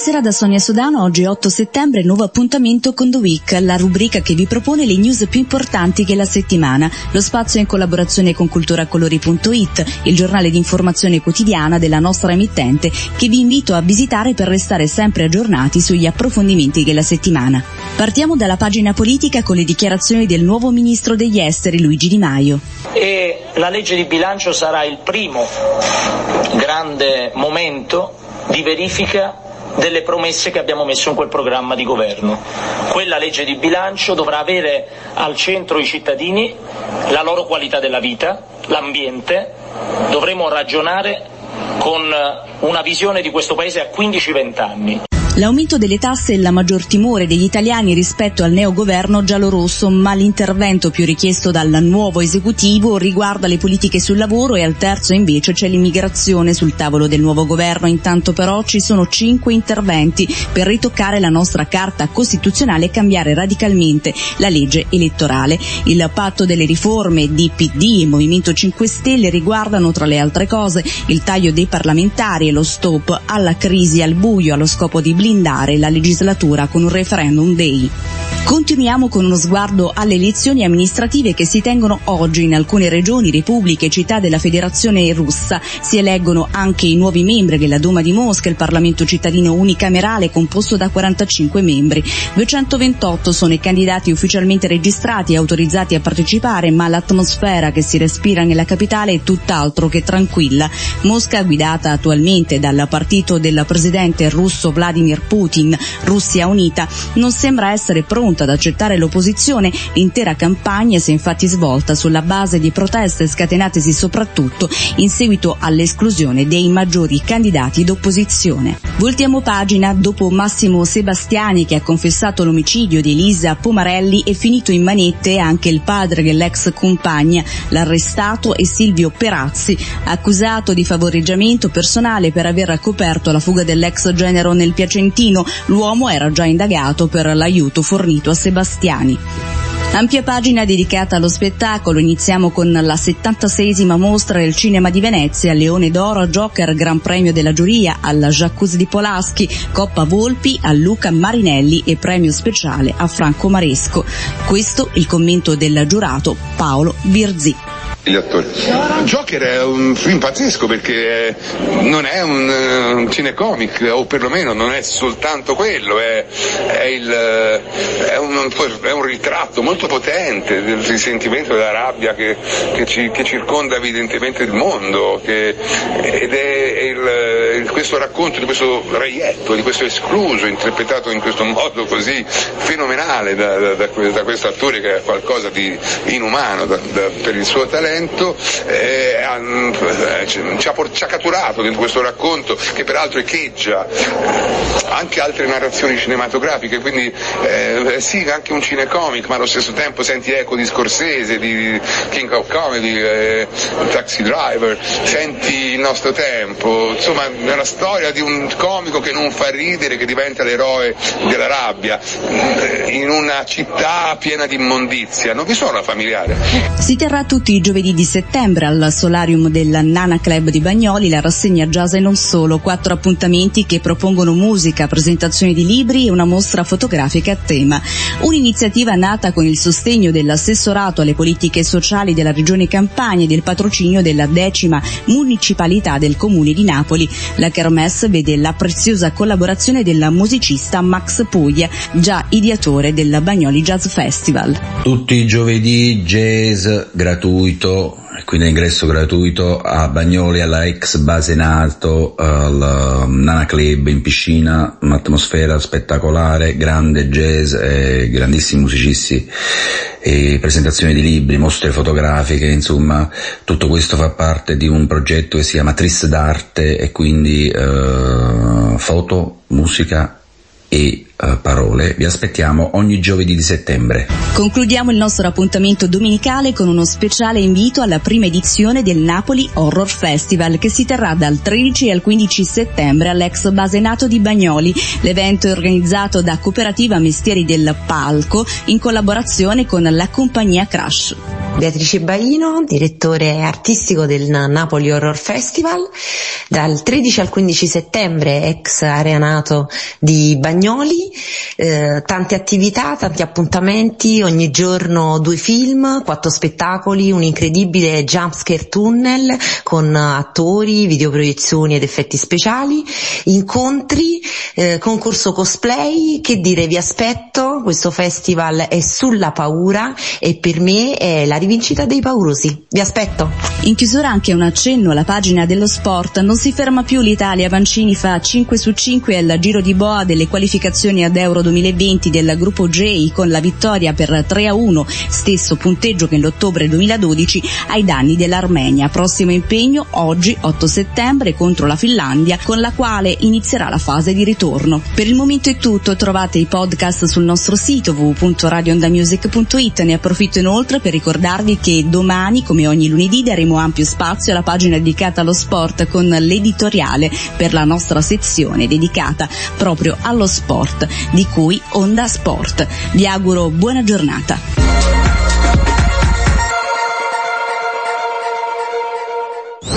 Buonasera da Sonia Sodano, oggi 8 settembre, nuovo appuntamento con The Week, la rubrica che vi propone le news più importanti della settimana. Lo spazio è in collaborazione con culturacolori.it, il giornale di informazione quotidiana della nostra emittente, che vi invito a visitare per restare sempre aggiornati sugli approfondimenti della settimana. Partiamo dalla pagina politica con le dichiarazioni del nuovo ministro degli esteri Luigi Di Maio. E la legge di bilancio sarà il primo grande momento di verifica delle promesse che abbiamo messo in quel programma di governo. Quella legge di bilancio dovrà avere al centro i cittadini, la loro qualità della vita, l'ambiente, dovremo ragionare con una visione di questo Paese a 15-20 anni. L'aumento delle tasse è la maggior timore degli italiani rispetto al neogoverno giallorosso, ma l'intervento più richiesto dal nuovo esecutivo riguarda le politiche sul lavoro e al terzo invece c'è l'immigrazione sul tavolo del nuovo governo. Intanto però ci sono cinque interventi per ritoccare la nostra carta costituzionale e cambiare radicalmente la legge elettorale. Il patto delle riforme di PD e Movimento 5 Stelle riguardano tra le altre cose il taglio dei parlamentari e lo stop alla crisi al buio allo scopo di blindare la legislatura con un referendum day. Continuiamo con uno sguardo alle elezioni amministrative che si tengono oggi in alcune regioni, repubbliche e città della Federazione russa. Si eleggono anche i nuovi membri della Duma di Mosca, il Parlamento cittadino unicamerale composto da 45 membri. 228 sono i candidati ufficialmente registrati e autorizzati a partecipare, ma l'atmosfera che si respira nella capitale è tutt'altro che tranquilla. Mosca, guidata attualmente dal partito del presidente russo Vladimir Putin, Russia Unita, non sembra essere pronta ad accettare l'opposizione, l'intera campagna si è infatti svolta sulla base di proteste scatenatesi soprattutto in seguito all'esclusione dei maggiori candidati d'opposizione. Voltiamo pagina dopo Massimo Sebastiani che ha confessato l'omicidio di Elisa Pomarelli e finito in manette anche il padre dell'ex compagna, l'arrestato è Silvio Perazzi, accusato di favoreggiamento personale per aver coperto la fuga dell'ex genero nel Piacentino. L'uomo era già indagato per l'aiuto fornito a Sebastiani. Ampia pagina dedicata allo spettacolo, iniziamo con la 76esima mostra del cinema di Venezia, Leone d'Oro, Joker, Gran Premio della Giuria, alla Jacuzzi di Polaschi, Coppa Volpi a Luca Marinelli e premio speciale a Franco Maresco. Questo il commento del giurato Paolo Virzì gli attori. Joker è un film pazzesco perché non è un, un cinecomic, o perlomeno non è soltanto quello, è, è, il, è, un, è un, ritratto molto potente del risentimento e della rabbia che, che, ci, che, circonda evidentemente il mondo che, ed è il, questo racconto di questo reietto, di questo escluso, interpretato in questo modo così fenomenale da, da, da, da questo attore che è qualcosa di inumano per il suo talento talento eh, eh ci, ha, ci, ha, catturato dentro questo racconto che peraltro echeggia anche altre narrazioni cinematografiche, quindi eh, sì anche un cinecomic, ma allo stesso tempo senti eco di Scorsese, di King of Comedy, eh, Taxi Driver, senti il nostro tempo, insomma è una storia di un comico che non fa ridere, che diventa l'eroe della rabbia, in una città piena di immondizia, non vi suona familiare? Si terrà tutti i giovedì giovedì di settembre al solarium del Nana Club di Bagnoli la rassegna jazz e non solo, quattro appuntamenti che propongono musica, presentazioni di libri e una mostra fotografica a tema. Un'iniziativa nata con il sostegno dell'assessorato alle politiche sociali della regione Campania e del patrocinio della decima municipalità del comune di Napoli. La Kermesse vede la preziosa collaborazione del musicista Max Puglia, già ideatore del Bagnoli Jazz Festival. Tutti i giovedì jazz gratuito gratuito, quindi ingresso gratuito a Bagnoli, alla ex base NATO, al um, Nana Club in piscina, un'atmosfera spettacolare, grande jazz, e grandissimi musicisti, e presentazioni di libri, mostre fotografiche, insomma tutto questo fa parte di un progetto che si chiama Tris d'arte e quindi uh, foto, musica e uh, parole. Vi aspettiamo ogni giovedì di settembre. Concludiamo il nostro appuntamento domenicale con uno speciale invito alla prima edizione del Napoli Horror Festival che si terrà dal 13 al 15 settembre all'ex Basenato di Bagnoli. L'evento è organizzato da Cooperativa Mestieri del Palco in collaborazione con la compagnia Crash. Beatrice Baino, direttore artistico del Napoli Horror Festival. Dal 13 al 15 settembre, ex arenato di Bagnoli, eh, tante attività, tanti appuntamenti, ogni giorno due film, quattro spettacoli, un incredibile jumpscare tunnel con attori, videoproiezioni ed effetti speciali, incontri, eh, concorso cosplay, che dire vi aspetto, questo festival è sulla paura e per me è la rivincita dei paurosi. Vi aspetto. In chiusura anche un accenno alla pagina dello sport. Non si ferma più l'Italia. Vancini fa 5 su 5 al giro di boa delle qualificazioni ad Euro 2020 del gruppo J con la vittoria per 3 a 1, stesso punteggio che nell'ottobre 2012 ai danni dell'Armenia. Prossimo impegno oggi 8 settembre contro la Finlandia con la quale inizierà la fase di ritorno. Per il momento è tutto. Trovate i podcast sul nostro sito www.radiondamusic.it. Ne approfitto inoltre per ricordarvi che domani, come ogni lunedì, daremo ampio spazio alla pagina dedicata allo sport con l'editoriale per la nostra sezione dedicata proprio allo sport, di cui Onda Sport. Vi auguro buona giornata.